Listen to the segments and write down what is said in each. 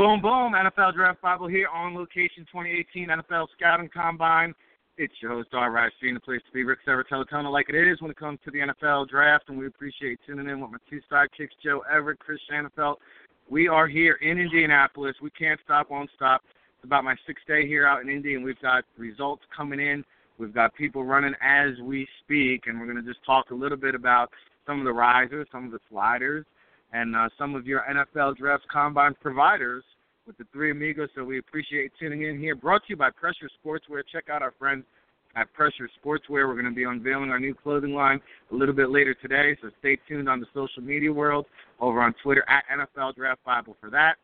Boom, boom. NFL Draft Bible here on location 2018 NFL Scouting Combine. It's your host, R. Rice, the place to be. Ric Serritella, like it is when it comes to the NFL Draft, and we appreciate tuning in with my two sidekicks, Joe Everett, Chris Shanafelt. We are here in Indianapolis. We can't stop, won't stop. It's about my sixth day here out in Indy, and we've got results coming in. We've got people running as we speak, and we're going to just talk a little bit about some of the risers, some of the sliders, and uh, some of your NFL Draft Combine providers with the three amigos. So we appreciate tuning in here. Brought to you by Pressure Sportswear. Check out our friends at Pressure Sportswear. We're going to be unveiling our new clothing line a little bit later today. So stay tuned on the social media world over on Twitter at NFL Draft Bible for that.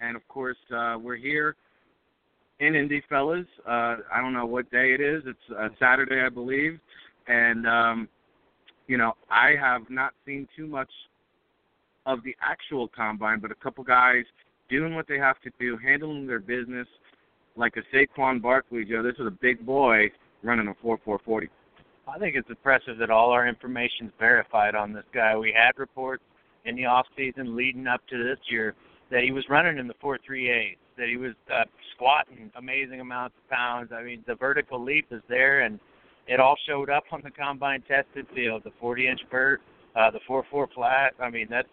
And of course, uh, we're here in Indy, fellas. Uh, I don't know what day it is. It's uh, Saturday, I believe. And um, you know, I have not seen too much of the actual combine, but a couple guys doing what they have to do, handling their business like a Saquon Barkley, Joe. This is a big boy running a four four forty. I think it's impressive that all our information is verified on this guy. We had reports in the off season leading up to this year that he was running in the four three eight, that he was uh, squatting amazing amounts of pounds. I mean, the vertical leap is there, and it all showed up on the combine tested field. The 40 inch vert, uh, the four four flat. I mean, that's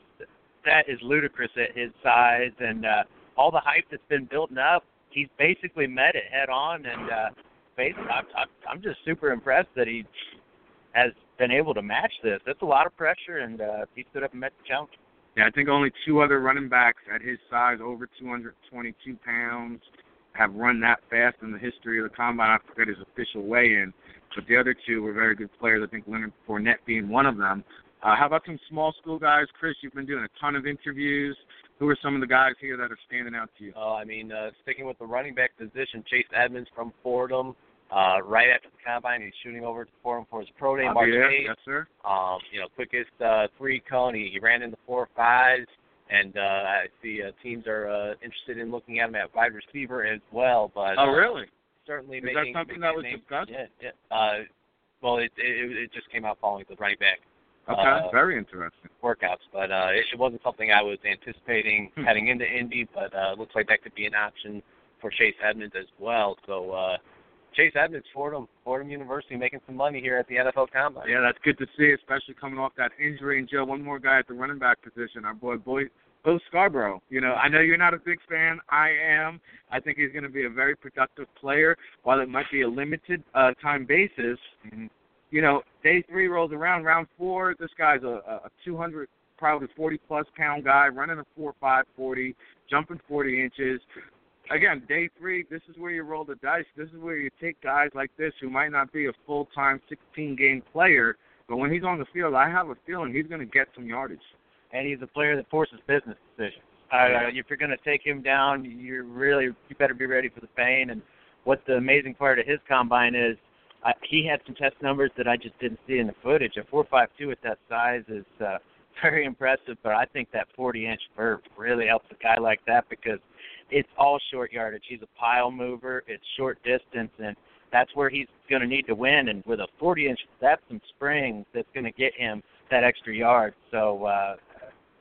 that is ludicrous at his size and uh, all the hype that's been building up. He's basically met it head on, and uh, basically, I'm, I'm just super impressed that he has been able to match this. That's a lot of pressure, and uh, he stood up and met the challenge. Yeah, I think only two other running backs at his size, over 222 pounds, have run that fast in the history of the combine. I forget his official weigh-in, but the other two were very good players. I think Leonard Fournette being one of them. Uh, how about some small school guys, Chris? You've been doing a ton of interviews. Who are some of the guys here that are standing out to you? Uh, I mean, uh, sticking with the running back position, Chase Edmonds from Fordham. Uh, right after the combine, he's shooting over to Fordham for his pro day, March yeah, 8th. Yes, sir. Um, you know, quickest uh, three cone. He, he ran in the four fives, and uh, I see uh, teams are uh, interested in looking at him at wide receiver as well. But oh, uh, really? Certainly Is making that something that was name. discussed? Yeah, yeah. Uh, well, it, it it just came out following the running back Okay, uh, very interesting. workouts, but uh, it, it wasn't something I was anticipating Hmm. heading into Indy. But uh, looks like that could be an option for Chase Edmonds as well. So uh, Chase Edmonds, Fordham, Fordham University, making some money here at the NFL Combine. Yeah, that's good to see, especially coming off that injury. And Joe, one more guy at the running back position, our boy, boy Bo Scarborough. You know, I know you're not a big fan. I am. I think he's going to be a very productive player. While it might be a limited uh, time basis, you know, day three rolls around, round four, this guy's a, a 200, probably 40 plus pound guy, running a four five forty, jumping 40 inches. Again, day three, this is where you roll the dice. This is where you take guys like this who might not be a full time 16 game player, but when he's on the field, I have a feeling he's going to get some yardage. and he's a player that forces business decisions. Uh, if you're going to take him down, you're really you better be ready for the pain. And what the amazing part of his combine is, uh, he had some test numbers that I just didn't see in the footage. A 4.52 at that size is uh, very impressive, but I think that 40-inch vert really helps a guy like that because it's all short yardage. He's a pile mover. It's short distance, and that's where he's going to need to win. And with a 40-inch, that's some springs that's going to get him that extra yard. So uh,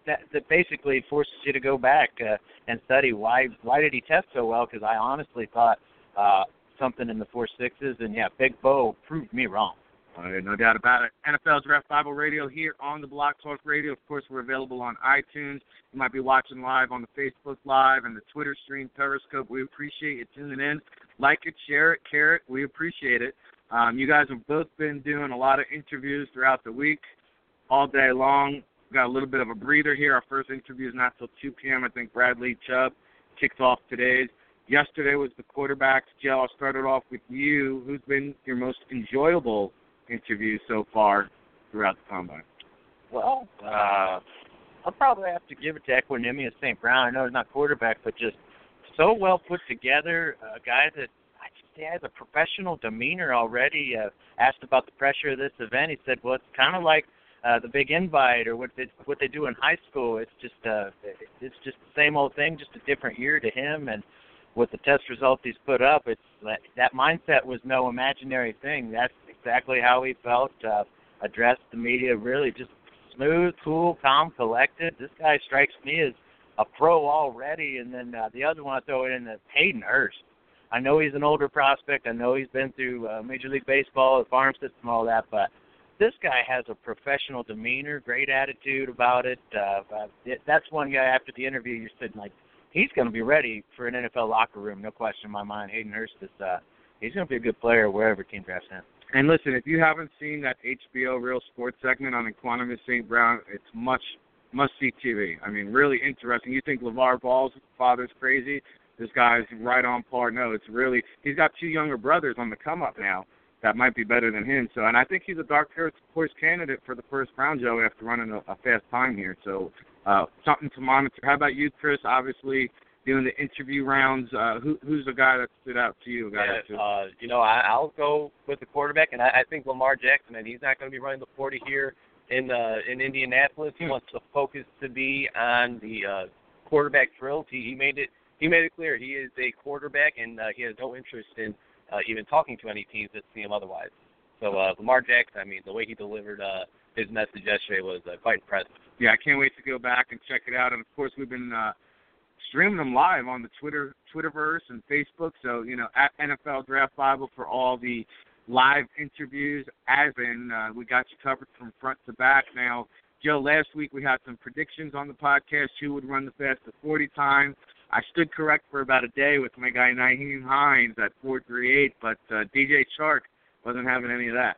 that that basically forces you to go back uh, and study why why did he test so well? Because I honestly thought uh, something in the four sixes, and yeah, Big Bo proved me wrong. Uh, no doubt about it. NFL Draft Bible Radio here on the Blog Talk Radio. Of course, we're available on iTunes. You might be watching live on the Facebook Live and the Twitter stream, Periscope. We appreciate you tuning in. Like it, share it, care it. We appreciate it. Um, you guys have both been doing a lot of interviews throughout the week, all day long. Got a little bit of a breather here. Our first interview is not till 2 p.m. I think Bradley Chubb kicked off today's. Yesterday was the quarterbacks. Joe, I'll start it off with you. Who's been your most enjoyable interview so far throughout the combine? Well, uh, I'll probably have to give it to Equanimeous St. Brown. I know he's not quarterback, but just so well put together. A guy that I just he has a professional demeanor already. Uh, asked about the pressure of this event, he said, "Well, it's kind of like uh, the big invite or what they what they do in high school. It's just uh, it's just the same old thing, just a different year to him." And with the test results he's put up, it's that, that mindset was no imaginary thing. That's exactly how he felt. Uh, addressed the media really just smooth, cool, calm, collected. This guy strikes me as a pro already. And then uh, the other one I throw in is Hayden Hurst. I know he's an older prospect. I know he's been through uh, Major League Baseball, the farm system, all that, but this guy has a professional demeanor, great attitude about it. Uh, it that's one guy after the interview you're sitting like, he's going to be ready for an NFL locker room, no question in my mind. Hayden Hurst is uh, he's going to be a good player wherever team drafts him. And listen, if you haven't seen that HBO Real Sports segment on Equanimeous St. Brown, it's much must see TV. I mean, really interesting. You think LaVar Ball's father's crazy? This guy's right on par. No, it's really he's got two younger brothers on the come up now that might be better than him. So, and I think he's a dark horse candidate for the first round, Joe, after running a, a fast time here. So, uh, something to monitor. How about you, Chris? Obviously, doing the interview rounds. Uh, who, who's the guy that stood out to you? Guy yeah, uh, you know, I, I'll go with the quarterback, and I, I think Lamar Jackson, and he's not going to be running the 40 here in uh, in Indianapolis. He hmm. wants the focus to be on the uh, quarterback drills. He, he made it he made it clear he is a quarterback, and uh, he has no interest in uh, even talking to any teams that see him otherwise. So uh, Lamar Jackson, I mean, the way he delivered uh, his message yesterday was uh, quite impressive. Yeah, I can't wait to go back and check it out. And of course, we've been uh, streaming them live on the Twitter Twitterverse and Facebook. So you know, at NFL Draft Bible for all the live interviews. As in, uh, we got you covered from front to back. Now, Joe, last week we had some predictions on the podcast. Who would run the fastest 40 time? I stood correct for about a day with my guy Nyheim Hines at 438, but uh, DJ Chark wasn't having any of that.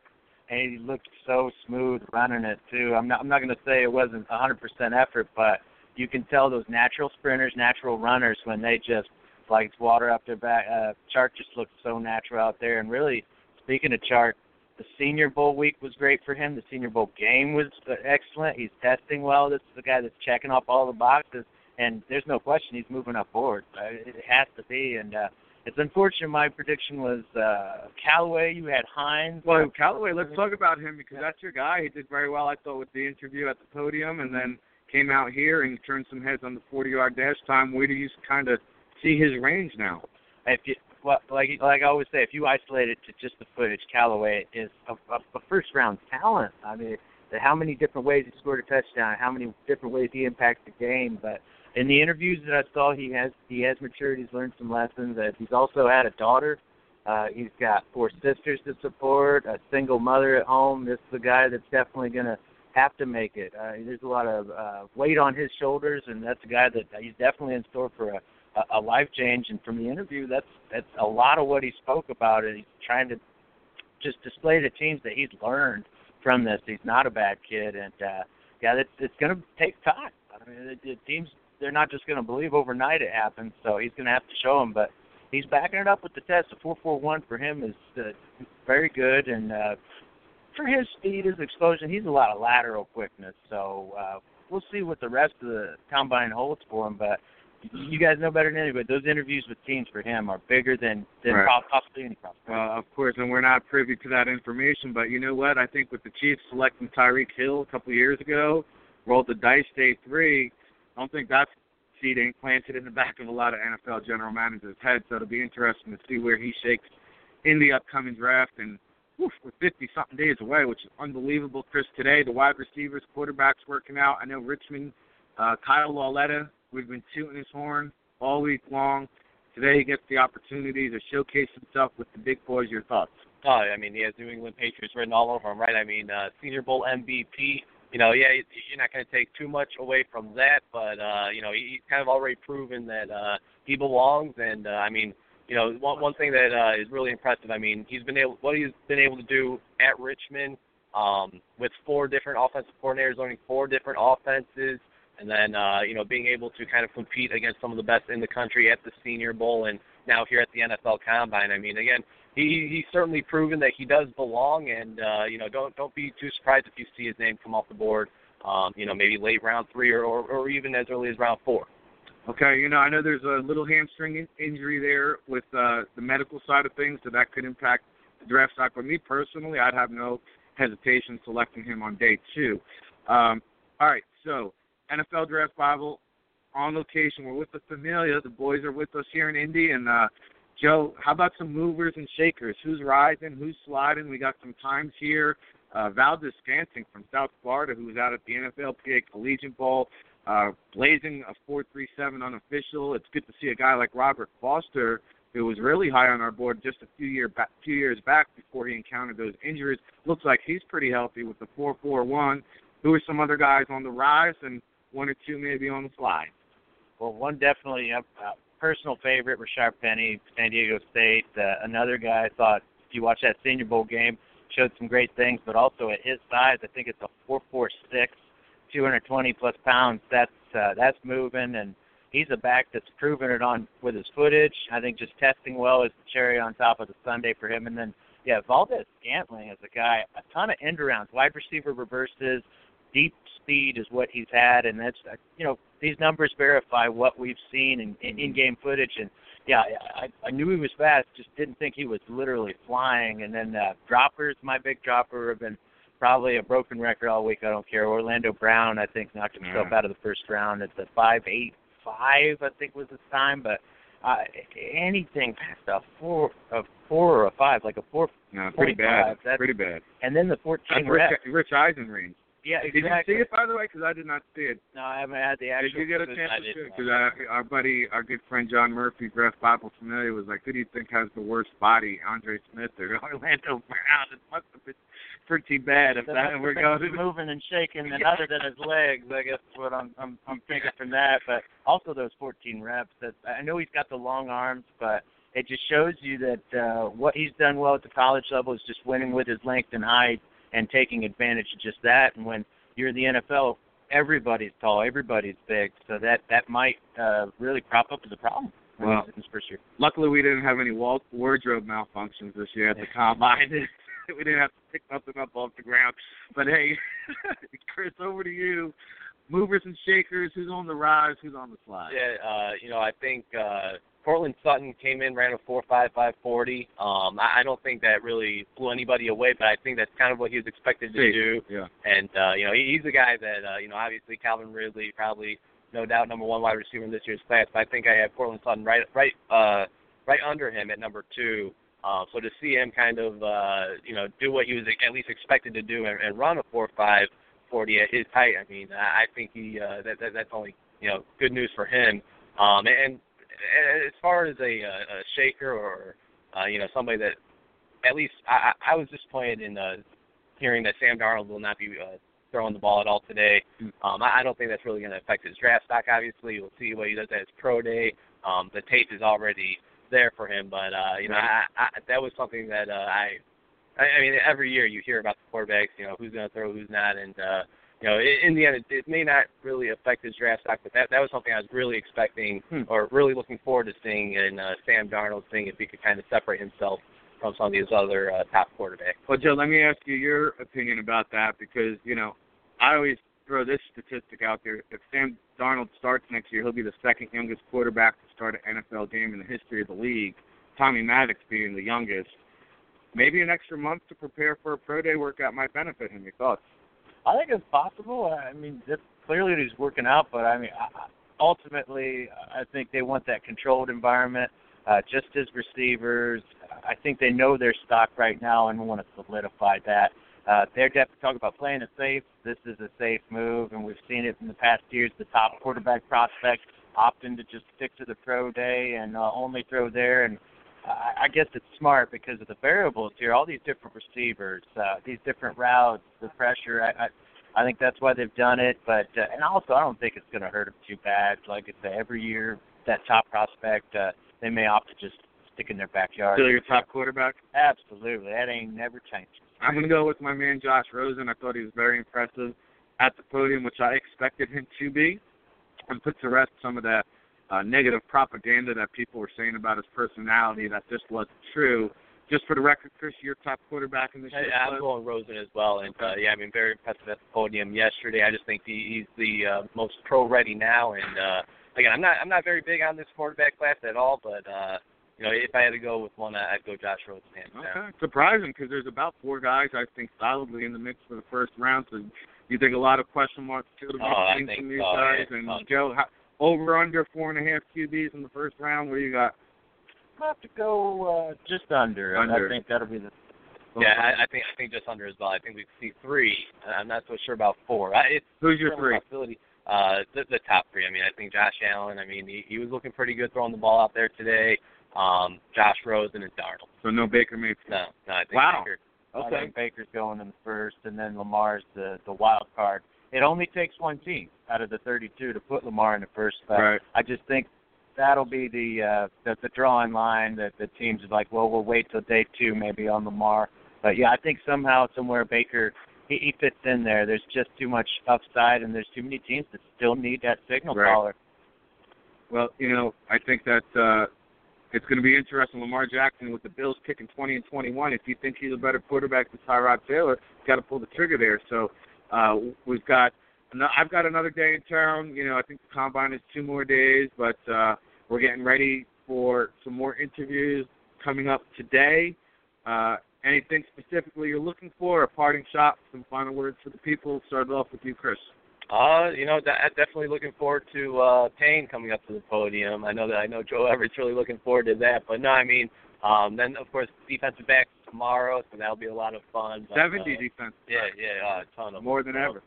And he looked so smooth running it too. I'm not I'm not going to say it wasn't 100% effort, but you can tell those natural sprinters, natural runners when they just like water up their back. Uh, Chark just looked so natural out there. And really, speaking of Chark, the Senior Bowl week was great for him. The Senior Bowl game was excellent. He's testing well. This is the guy that's checking off all the boxes and there's no question he's moving up forward. It has to be, and uh, it's unfortunate. My prediction was uh, Callaway. You had Hines. Well, Callaway. Let's talk about him because that's your guy. He did very well, I thought, with the interview at the podium, and then came out here and turned some heads on the 40-yard dash time. Where do you kind of see his range now? If you, well, like like I always say, if you isolate it to just the footage, Callaway is a, a, a first-round talent. I mean, how many different ways he scored a touchdown, how many different ways he impacted the game, but in the interviews that I saw, he has he has matured. He's learned some lessons. That he's also had a daughter. Uh, he's got four sisters to support, a single mother at home. This is a guy that's definitely going to have to make it. Uh, there's a lot of uh, weight on his shoulders, and that's a guy that uh, he's definitely in store for a, a, life change. And from the interview, that's that's a lot of what he spoke about. And he's trying to just display to teams that he's learned from this. He's not a bad kid, and uh, yeah, it's, it's going to take time. I mean, the, the teams they're not just going to believe overnight it happened. So he's going to have to show them. But he's backing it up with the test. The 4.41 for him is uh, very good, and uh, for his speed, his explosion, he's a lot of lateral quickness. So uh, we'll see what the rest of the combine holds for him. But you guys know better than anybody. Those interviews with teams for him are bigger than than right. possibly any prospect. Well, of course, and we're not privy to that information. But you know what? I think with the Chiefs selecting Tyreek Hill a couple of years ago, rolled the dice day three I don't think that's seed ain't planted in the back of a lot of NFL general managers' heads. So it'll be interesting to see where he shakes in the upcoming draft. And whew, we're 50 something days away, which is unbelievable. Chris, today the wide receivers, quarterbacks working out. I know Richmond, uh, Kyle Lauletta, we've been tooting his horn all week long. Today he gets the opportunity to showcase himself with the big boys. Your thoughts? Oh, I mean, he has New England Patriots written all over him, right? I mean, uh, Senior Bowl MVP, you know, yeah, you're not going to take too much away from that, but uh, you know, he's kind of already proven that uh, he belongs. And uh, I mean, you know, one one thing that uh, is really impressive. I mean, he's been able what he's been able to do at Richmond um, with four different offensive coordinators, learning four different offenses, and then uh, you know, being able to kind of compete against some of the best in the country at the Senior Bowl and now here at the NFL Combine. I mean, again, he he's certainly proven that he does belong, and uh, you know don't don't be too surprised if you see his name come off the board. Um, you know maybe late round three or, or or even as early as round four. Okay, you know I know there's a little hamstring in- injury there with uh, the medical side of things, so that could impact the draft stock. But me personally, I'd have no hesitation selecting him on day two. Um, all right, so NFL Draft Bible on location. We're with the Familia. The boys are with us here in Indy, and uh, Joe, how about some movers and shakers? Who's rising? Who's sliding? We got some times here. Uh, Valdes Scantling from South Florida, who was out at the NFLPA Collegiate Bowl. uh, blazing a 4.37 unofficial. It's good to see a guy like Robert Foster, who was really high on our board just a few year back, few years back before he encountered those injuries. Looks like he's pretty healthy with the 4.41. Who are some other guys on the rise, and one or two maybe on the slide? Well, one definitely a uh, personal favorite, Rashaad Penny, San Diego State. Uh, another guy I thought if you watch that Senior Bowl game, showed some great things, but also at his size, I think it's a four four six, two hundred twenty plus pounds. That's uh, that's moving, and he's a back that's proven it on with his footage. I think just testing well is the cherry on top of the Sunday for him. And then yeah, Valdes Scantling is a guy, a ton of end arounds, wide receiver reverses, deep speed is what he's had, and that's uh, you know these numbers verify what we've seen in, in in-game footage. And yeah, I, I knew he was fast, just didn't think he was literally flying. And then uh, droppers, my big dropper, have been probably a broken record all week. I don't care. Orlando Brown, I think, knocked himself yeah. out of the first round at the five eight five, I think was his time. But uh, anything past a four, a four or a five, like a four. No, pretty bad. Five, that's, pretty bad. And then the fourteen that's reps. Rich, Rich Eisen range. Yeah, Did you see it by the way? Because I did not see it. No, I haven't had the actual. Did you get a chance to see it? Because our buddy, our good friend John Murphy, Draft Bible Familiar, was like, "Who do you think has the worst body, Andre Smith or Orlando Brown?" It must have been pretty bad if That we're going to. moving and shaking, and other than his legs, I guess is what I'm I'm I'm thinking from that. But also those 14 reps. That I know he's got the long arms, but it just shows you that uh, what he's done well at the college level is just winning with his length and height and taking advantage of just that. And when you're in the NFL, everybody's tall, everybody's big, so that that might uh, really crop up as a problem. Well, his first year. Luckily, we didn't have any wall- wardrobe malfunctions this year at the combine. we didn't have to pick nothing up off the ground. But hey, Chris, over to you. Movers and shakers. Who's on the rise? Who's on the slide? Yeah, uh, you know, I think uh Courtland Sutton came in, ran a four five five forty. Um, I, I don't think that really blew anybody away, but I think that's kind of what he was expected to do. Yeah. And uh, you know, he, he's a guy that uh, you know, obviously Calvin Ridley probably no doubt number one wide receiver in this year's class. But I think I have Courtland Sutton right right uh right under him at number two. Uh, so to see him kind of uh, you know do what he was at least expected to do and, and run a four five forty at his height, I mean, I I think he uh, that, that that's only you know good news for him. Um, and as far as a, a, a shaker or uh, you know somebody that at least I, I I was disappointed in uh, hearing that Sam Darnold will not be uh, throwing the ball at all today. Um, I, I don't think that's really going to affect his draft stock. Obviously, we'll see what he does at his pro day. Um, the tape is already there for him, but uh, you know I, I, that was something that uh, I, I I mean every year you hear about the quarterbacks, you know who's going to throw, who's not, and uh, you know, in, in the end, it, it may not really affect his draft stock, but that that was something I was really expecting Hmm. or really looking forward to seeing in uh, Sam Darnold, seeing if he could kind of separate himself from some of these other uh, top quarterbacks. Well, Joe, let me ask you your opinion about that because you know I always throw this statistic out there. If Sam Darnold starts next year, he'll be the second youngest quarterback to start an NFL game in the history of the league. Tommy Maddox being the youngest. Maybe an extra month to prepare for a pro day workout might benefit him. Your thoughts? I think it's possible. I mean, that's clearly he's working out, but I mean, ultimately, I think they want that controlled environment. Uh, just as receivers, I think they know their stock right now and want to solidify that. Uh, they're definitely talking about playing it safe. This is a safe move, and we've seen it in the past years. The top quarterback prospects opting to just stick to the pro day and uh, only throw there. And I I guess it's smart because of the variables here. All these different receivers, uh, these different routes, the pressure. I, I I think that's why they've done it. But uh, and also, I don't think it's going to hurt them too bad. Like I say, every year that top prospect, uh, they may opt to just stick in their backyard. Still your top quarterback? Absolutely, that ain't never changed. I'm going to go with my man Josh Rosen. I thought he was very impressive at the podium, which I expected him to be, and put to rest some of that uh, negative propaganda that people were saying about his personality that just wasn't true. Just for the record, Chris, your top quarterback in this Yeah, I'm going Rosen as well, and uh, yeah, I mean very impressive at the podium yesterday. I just think he, he's the uh, most pro ready now, and uh, again, I'm not I'm not very big on this quarterback class at all, but uh, you know if I had to go with one, I'd go Josh Rosen. hands down. Okay. Surprising because there's about four guys I think solidly in the mix for the first round. So you think a lot of question marks still to be Oh, I seen think from these guys? And Um, Joe, how, over under four and a half QBs in the first round. What do you got? I'll have to go uh, just under. Under. I think that'll be the. Yeah, I, I think I think just under as well. I think we see three. I'm not so sure about four. I, it's Who's your certainly three? possibility. uh, the, the top three. I mean, I think Josh Allen. I mean, he, he was looking pretty good throwing the ball out there today. Um, Josh Rosen and Darnold. So no Baker Mayfield. No, no, I think Wow. Baker. I think Baker's going in the first, and then Lamar's the the wild card. It only takes one team out of the 32 to put Lamar in the first spot. Right. I just think that'll be the uh, the, the drawing line that the teams are like, well, we'll wait till day two maybe on Lamar. But yeah, I think somehow somewhere Baker he, he fits in there. There's just too much upside, and there's too many teams that still need that signal Right. caller. Well, you know, I think that uh, it's going to be interesting. Lamar Jackson with the Bills kicking 20 and 21. If you think he's a better quarterback than Tyrod Taylor, he's got to pull the trigger there. So uh, we've got. I've got another day in town. You know, I think the combine is two more days, but uh, we're getting ready for some more interviews coming up today. Uh, anything specifically you're looking for? A parting shot, some final words for the people. Start off with you, Chris. Uh, you know, de- definitely looking forward to uh Payne coming up to the podium. I know that I know Joe Everett's really looking forward to that. But no, I mean, um, then of course defensive backs tomorrow, so that'll be a lot of fun. But, 70 uh, defense. Yeah, yeah, uh, a ton of More them. than So, ever.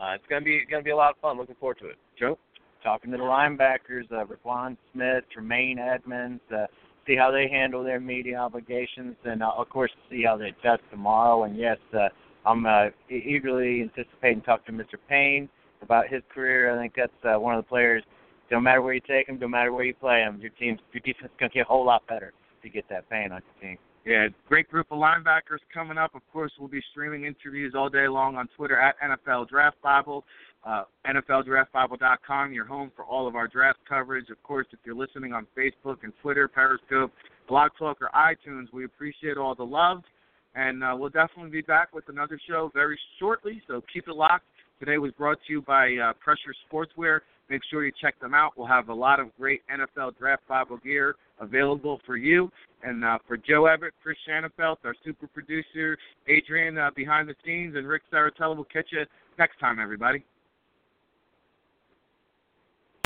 Uh, it's gonna be gonna be a lot of fun. Looking forward to it. Joe. talking to the linebackers, uh, Roquan Smith, Tremaine Edmunds, uh, see how they handle their media obligations, and uh, of course see how they test tomorrow. And yes, uh, I'm uh, eagerly anticipating talking to Mr. Payne about his career. I think that's uh, one of the players. No matter where you take him, no matter where you play him, your team's your defense is gonna get a whole lot better you get that Payne on your team. Yeah, great group of linebackers coming up. Of course, we'll be streaming interviews all day long on Twitter at NFL Draft Bible, uh, NFLDraftBible.com, your home for all of our draft coverage. Of course, if you're listening on Facebook and Twitter, Periscope, Blog Talk, or iTunes, we appreciate all the love. And uh, we'll definitely be back with another show very shortly, so keep it locked. Today was brought to you by uh, Pressure Sportswear. Make sure you check them out. We'll have a lot of great NFL Draft Bible gear available for you. And uh, for Joe Everett, Chris Shanafelt, our super producer, Adrian uh, behind the scenes, and Ric Serritella, we'll catch you next time, everybody.